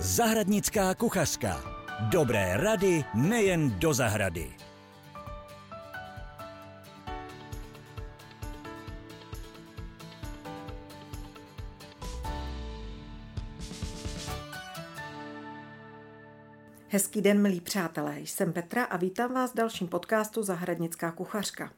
Zahradnická kuchařka. Dobré rady nejen do zahrady. Hezký den, milí přátelé. Jsem Petra a vítám vás v dalším podcastu Zahradnická kuchařka.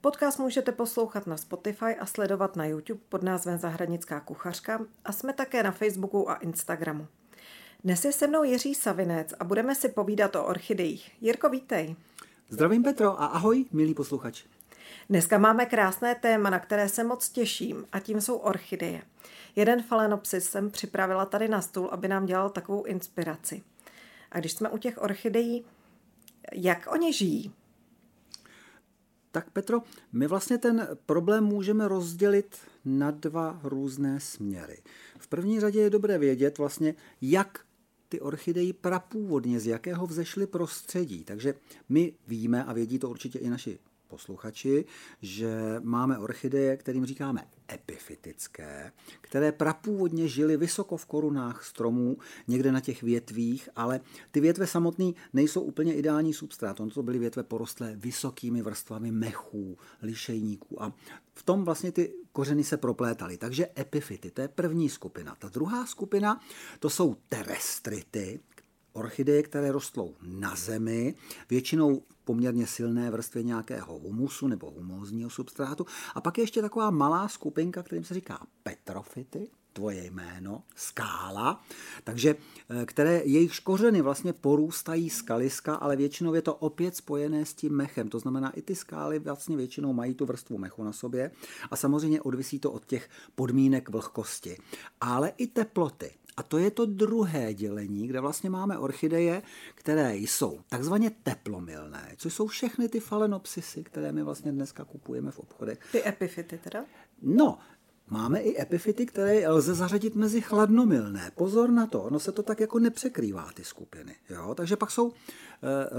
Podcast můžete poslouchat na Spotify a sledovat na YouTube pod názvem Zahradnická kuchařka a jsme také na Facebooku a Instagramu. Dnes je se mnou Jiří Savinec a budeme si povídat o orchidejích. Jirko, vítej. Zdravím Petro a ahoj, milí posluchač. Dneska máme krásné téma, na které se moc těším a tím jsou orchideje. Jeden falenopsis jsem připravila tady na stůl, aby nám dělal takovou inspiraci. A když jsme u těch orchidejí, jak oni žijí? Tak Petro, my vlastně ten problém můžeme rozdělit na dva různé směry. V první řadě je dobré vědět vlastně, jak ty orchideji prapůvodně, z jakého vzešly prostředí. Takže my víme, a vědí to určitě i naši posluchači, že máme orchideje, kterým říkáme epifitické, které prapůvodně žily vysoko v korunách stromů, někde na těch větvích, ale ty větve samotné nejsou úplně ideální substrát. Ono to byly větve porostlé vysokými vrstvami mechů, lišejníků a v tom vlastně ty kořeny se proplétaly. Takže epifity, to je první skupina. Ta druhá skupina, to jsou terestrity, orchideje, které rostlou na zemi, většinou poměrně silné vrstvě nějakého humusu nebo humózního substrátu. A pak je ještě taková malá skupinka, kterým se říká petrofity, tvoje jméno, skála, takže eh, které jejich kořeny vlastně porůstají skaliska, ale většinou je to opět spojené s tím mechem. To znamená, i ty skály vlastně většinou mají tu vrstvu mechu na sobě a samozřejmě odvisí to od těch podmínek vlhkosti. Ale i teploty. A to je to druhé dělení, kde vlastně máme orchideje, které jsou takzvaně teplomilné, což jsou všechny ty falenopsisy, které my vlastně dneska kupujeme v obchodech. Ty epifity teda? No, Máme i epifity, které lze zařadit mezi chladnomilné. Pozor na to, ono se to tak jako nepřekrývá, ty skupiny. Jo? Takže pak jsou e,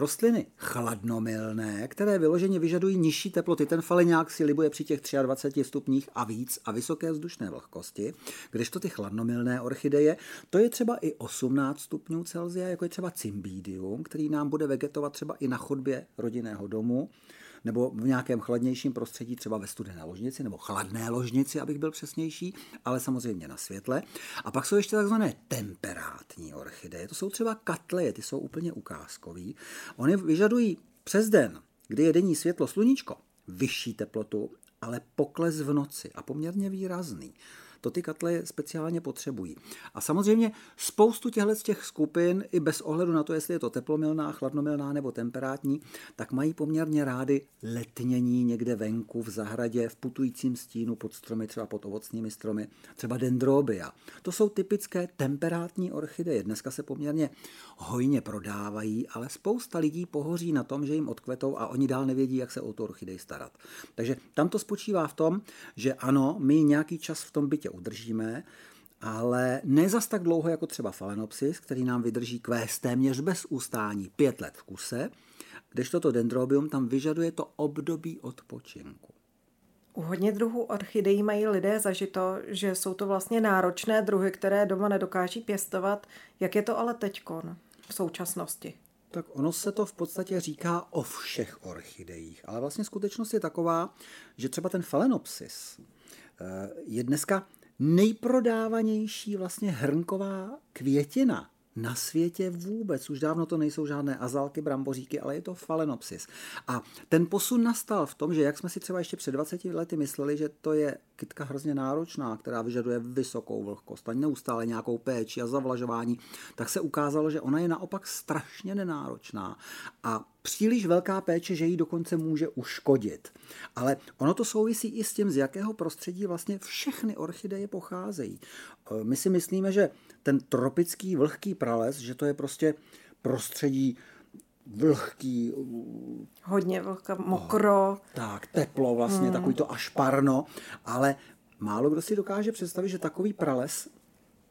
rostliny chladnomilné, které vyloženě vyžadují nižší teploty. Ten faleňák si libuje při těch 23 stupních a víc a vysoké vzdušné vlhkosti, kdežto ty chladnomilné orchideje, to je třeba i 18 stupňů Celsia, jako je třeba cymbidium, který nám bude vegetovat třeba i na chodbě rodinného domu nebo v nějakém chladnějším prostředí, třeba ve studené ložnici nebo chladné ložnici, abych byl přesnější, ale samozřejmě na světle. A pak jsou ještě takzvané temperátní orchideje. To jsou třeba katleje, ty jsou úplně ukázkový. Oni vyžadují přes den, kdy je denní světlo sluníčko, vyšší teplotu, ale pokles v noci a poměrně výrazný. To ty katle speciálně potřebují. A samozřejmě spoustu těchto těch skupin, i bez ohledu na to, jestli je to teplomilná, chladnomilná nebo temperátní, tak mají poměrně rády letnění někde venku v zahradě, v putujícím stínu pod stromy, třeba pod ovocnými stromy, třeba dendrobia. To jsou typické temperátní orchideje. Dneska se poměrně hojně prodávají, ale spousta lidí pohoří na tom, že jim odkvetou a oni dál nevědí, jak se o tu orchidej starat. Takže tam to spočívá v tom, že ano, my nějaký čas v tom bytě udržíme, ale ne zas tak dlouho jako třeba Phalaenopsis, který nám vydrží kvést téměř bez ustání pět let v kuse, když toto dendrobium tam vyžaduje to období odpočinku. U hodně druhů orchidejí mají lidé zažito, že jsou to vlastně náročné druhy, které doma nedokáží pěstovat. Jak je to ale teďkon v současnosti? Tak ono se to v podstatě říká o všech orchidejích, ale vlastně skutečnost je taková, že třeba ten Phalaenopsis eh, je dneska nejprodávanější vlastně hrnková květina na světě vůbec. Už dávno to nejsou žádné azalky, bramboříky, ale je to falenopsis. A ten posun nastal v tom, že jak jsme si třeba ještě před 20 lety mysleli, že to je kytka hrozně náročná, která vyžaduje vysokou vlhkost a neustále nějakou péči a zavlažování, tak se ukázalo, že ona je naopak strašně nenáročná a příliš velká péče, že ji dokonce může uškodit. Ale ono to souvisí i s tím, z jakého prostředí vlastně všechny orchideje pocházejí. E, my si myslíme, že ten tropický vlhký prales, že to je prostě prostředí vlhký. Hodně vlhká, mokro. Tak, teplo vlastně, hmm. takový to až parno, ale málo kdo si dokáže představit, že takový prales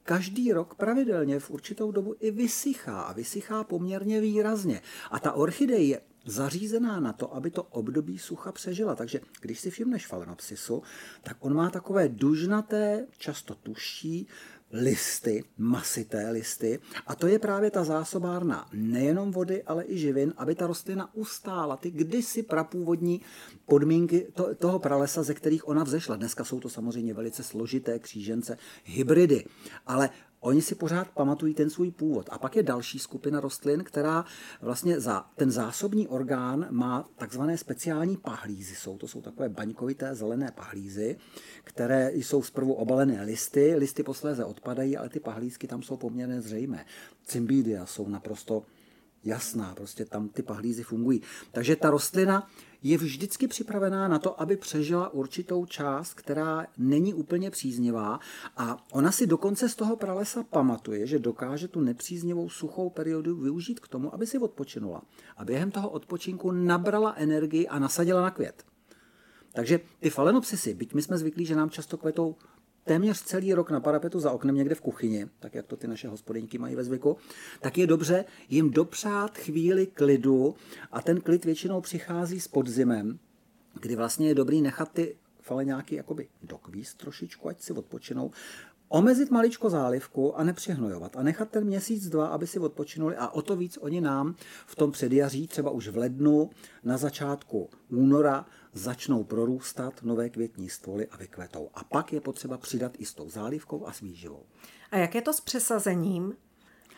každý rok pravidelně v určitou dobu i vysychá a vysychá poměrně výrazně. A ta orchidej je zařízená na to, aby to období sucha přežila. Takže když si všimneš falenopsisu, tak on má takové dužnaté, často tuší listy, masité listy. A to je právě ta zásobárna nejenom vody, ale i živin, aby ta rostlina ustála ty kdysi prapůvodní podmínky to, toho pralesa, ze kterých ona vzešla. Dneska jsou to samozřejmě velice složité křížence, hybridy, ale Oni si pořád pamatují ten svůj původ. A pak je další skupina rostlin, která vlastně za ten zásobní orgán má takzvané speciální pahlízy. Jsou to jsou takové baňkovité zelené pahlízy, které jsou zprvu obalené listy. Listy posléze odpadají, ale ty pahlízky tam jsou poměrně zřejmé. Cymbidia jsou naprosto jasná, prostě tam ty pahlízy fungují. Takže ta rostlina je vždycky připravená na to, aby přežila určitou část, která není úplně příznivá a ona si dokonce z toho pralesa pamatuje, že dokáže tu nepříznivou suchou periodu využít k tomu, aby si odpočinula. A během toho odpočinku nabrala energii a nasadila na květ. Takže ty falenopsisy, byť my jsme zvyklí, že nám často kvetou téměř celý rok na parapetu za oknem někde v kuchyni, tak jak to ty naše hospodyňky mají ve zvyku, tak je dobře jim dopřát chvíli klidu a ten klid většinou přichází s podzimem, kdy vlastně je dobrý nechat ty faleňáky jakoby dokvíst trošičku, ať si odpočinou, omezit maličko zálivku a nepřehnojovat a nechat ten měsíc, dva, aby si odpočinuli a o to víc oni nám v tom předjaří, třeba už v lednu, na začátku února, začnou prorůstat nové květní stvoly a vykvetou. A pak je potřeba přidat i s tou zálivkou a s výživou. A jak je to s přesazením?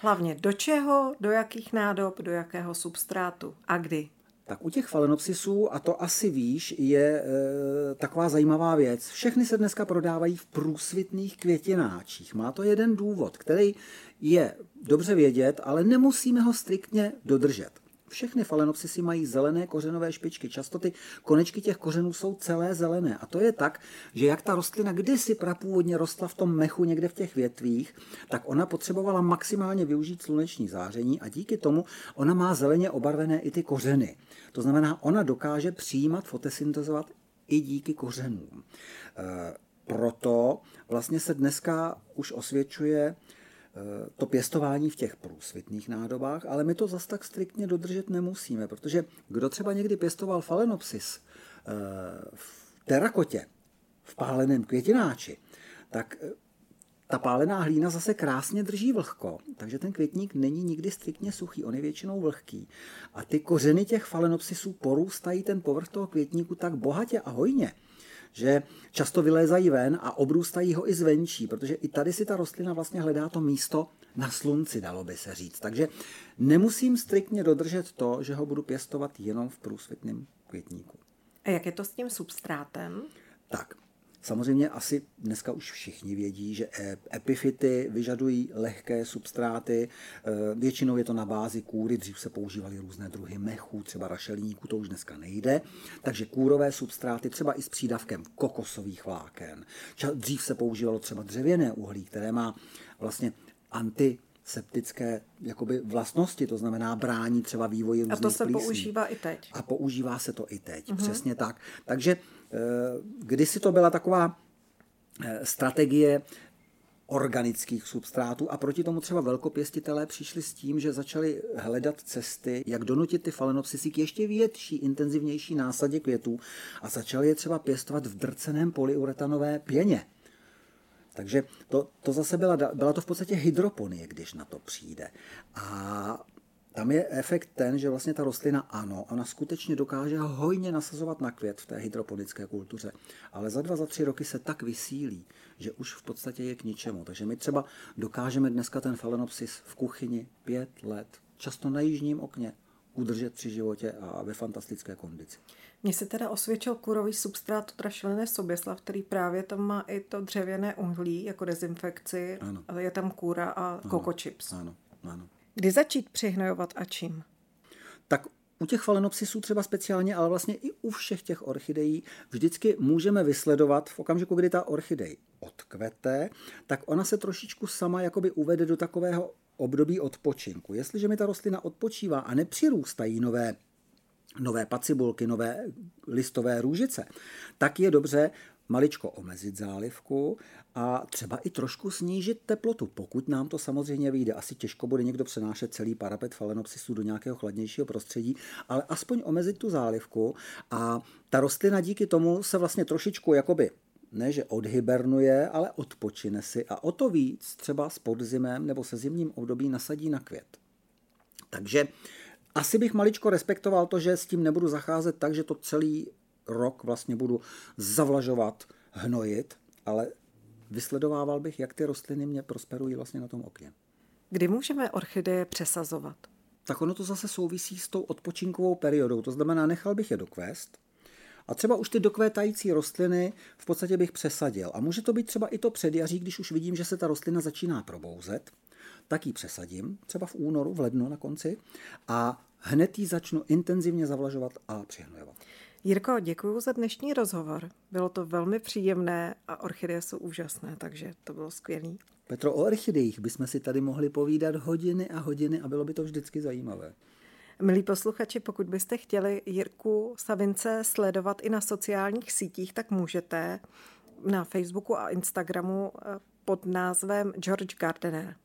Hlavně do čeho, do jakých nádob, do jakého substrátu a kdy? Tak u těch falenopsisů, a to asi víš, je e, taková zajímavá věc. Všechny se dneska prodávají v průsvitných květináčích. Má to jeden důvod, který je dobře vědět, ale nemusíme ho striktně dodržet. Všechny falenopsisy mají zelené kořenové špičky. Často ty konečky těch kořenů jsou celé zelené. A to je tak, že jak ta rostlina kdysi prapůvodně rostla v tom mechu někde v těch větvích, tak ona potřebovala maximálně využít sluneční záření a díky tomu ona má zeleně obarvené i ty kořeny. To znamená, ona dokáže přijímat, fotosyntezovat i díky kořenům. E, proto vlastně se dneska už osvědčuje to pěstování v těch průsvitných nádobách, ale my to zas tak striktně dodržet nemusíme, protože kdo třeba někdy pěstoval falenopsis eh, v terakotě, v páleném květináči, tak eh, ta pálená hlína zase krásně drží vlhko, takže ten květník není nikdy striktně suchý, on je většinou vlhký. A ty kořeny těch falenopsisů porůstají ten povrch toho květníku tak bohatě a hojně, že často vylézají ven a obrůstají ho i zvenčí, protože i tady si ta rostlina vlastně hledá to místo na slunci, dalo by se říct. Takže nemusím striktně dodržet to, že ho budu pěstovat jenom v průsvitném květníku. A jak je to s tím substrátem? Tak, Samozřejmě asi dneska už všichni vědí, že e- epifity vyžadují lehké substráty. E, většinou je to na bázi kůry, dřív se používaly různé druhy mechů, třeba rašelníků, to už dneska nejde. Takže kůrové substráty třeba i s přídavkem kokosových vláken. Dřív se používalo třeba dřevěné uhlí, které má vlastně anti septické jakoby vlastnosti, to znamená brání třeba vývoji A to se plísní. používá i teď. A používá se to i teď, uh-huh. přesně tak. Takže kdysi to byla taková eh, strategie organických substrátů a proti tomu třeba velkopěstitelé přišli s tím, že začali hledat cesty, jak donutit ty falenopsisy k ještě větší, intenzivnější násadě květů a začali je třeba pěstovat v drceném polyuretanové pěně. Takže to, to zase byla, byla to v podstatě hydroponie, když na to přijde. A tam je efekt ten, že vlastně ta rostlina ano, ona skutečně dokáže hojně nasazovat na květ v té hydroponické kultuře, ale za dva, za tři roky se tak vysílí, že už v podstatě je k ničemu. Takže my třeba dokážeme dneska ten falenopsis v kuchyni pět let, často na jižním okně, udržet při životě a ve fantastické kondici. Mně se teda osvědčil kurový substrát Trašlené Soběslav, který právě tam má i to dřevěné uhlí jako dezinfekci. Ano. Ale je tam kůra a koko chips. Ano, ano. Kdy začít přihnojovat a čím? Tak u těch falenopsisů třeba speciálně, ale vlastně i u všech těch orchidejí vždycky můžeme vysledovat v okamžiku, kdy ta orchidej odkvete, tak ona se trošičku sama jakoby uvede do takového období odpočinku. Jestliže mi ta rostlina odpočívá a nepřirůstají nové nové pacibulky, nové listové růžice, tak je dobře maličko omezit zálivku a třeba i trošku snížit teplotu, pokud nám to samozřejmě vyjde. Asi těžko bude někdo přenášet celý parapet falenopsisu do nějakého chladnějšího prostředí, ale aspoň omezit tu zálivku a ta rostlina díky tomu se vlastně trošičku jakoby ne že odhibernuje, ale odpočine si a o to víc třeba s podzimem nebo se zimním období nasadí na květ. Takže asi bych maličko respektoval to, že s tím nebudu zacházet tak, že to celý rok vlastně budu zavlažovat, hnojit, ale vysledovával bych, jak ty rostliny mě prosperují vlastně na tom okně. Kdy můžeme orchideje přesazovat? Tak ono to zase souvisí s tou odpočinkovou periodou. To znamená, nechal bych je dokvést, a třeba už ty dokvétající rostliny v podstatě bych přesadil. A může to být třeba i to předjaří, když už vidím, že se ta rostlina začíná probouzet, tak ji přesadím, třeba v únoru, v lednu na konci, a hned ji začnu intenzivně zavlažovat a přihnojovat. Jirko, děkuji za dnešní rozhovor. Bylo to velmi příjemné a orchideje jsou úžasné, takže to bylo skvělé. Petro, o orchidejích bychom si tady mohli povídat hodiny a hodiny a bylo by to vždycky zajímavé. Milí posluchači, pokud byste chtěli Jirku Savince sledovat i na sociálních sítích, tak můžete na Facebooku a Instagramu eh, pod názvem George Gardener.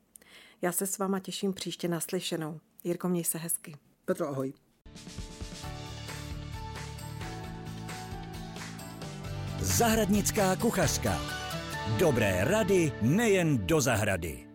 Já se s váma těším příště naslyšenou. Jirko, měj se hezky. Petro, ahoj. Zahradnická kuchařka. Dobré rady nejen do zahrady.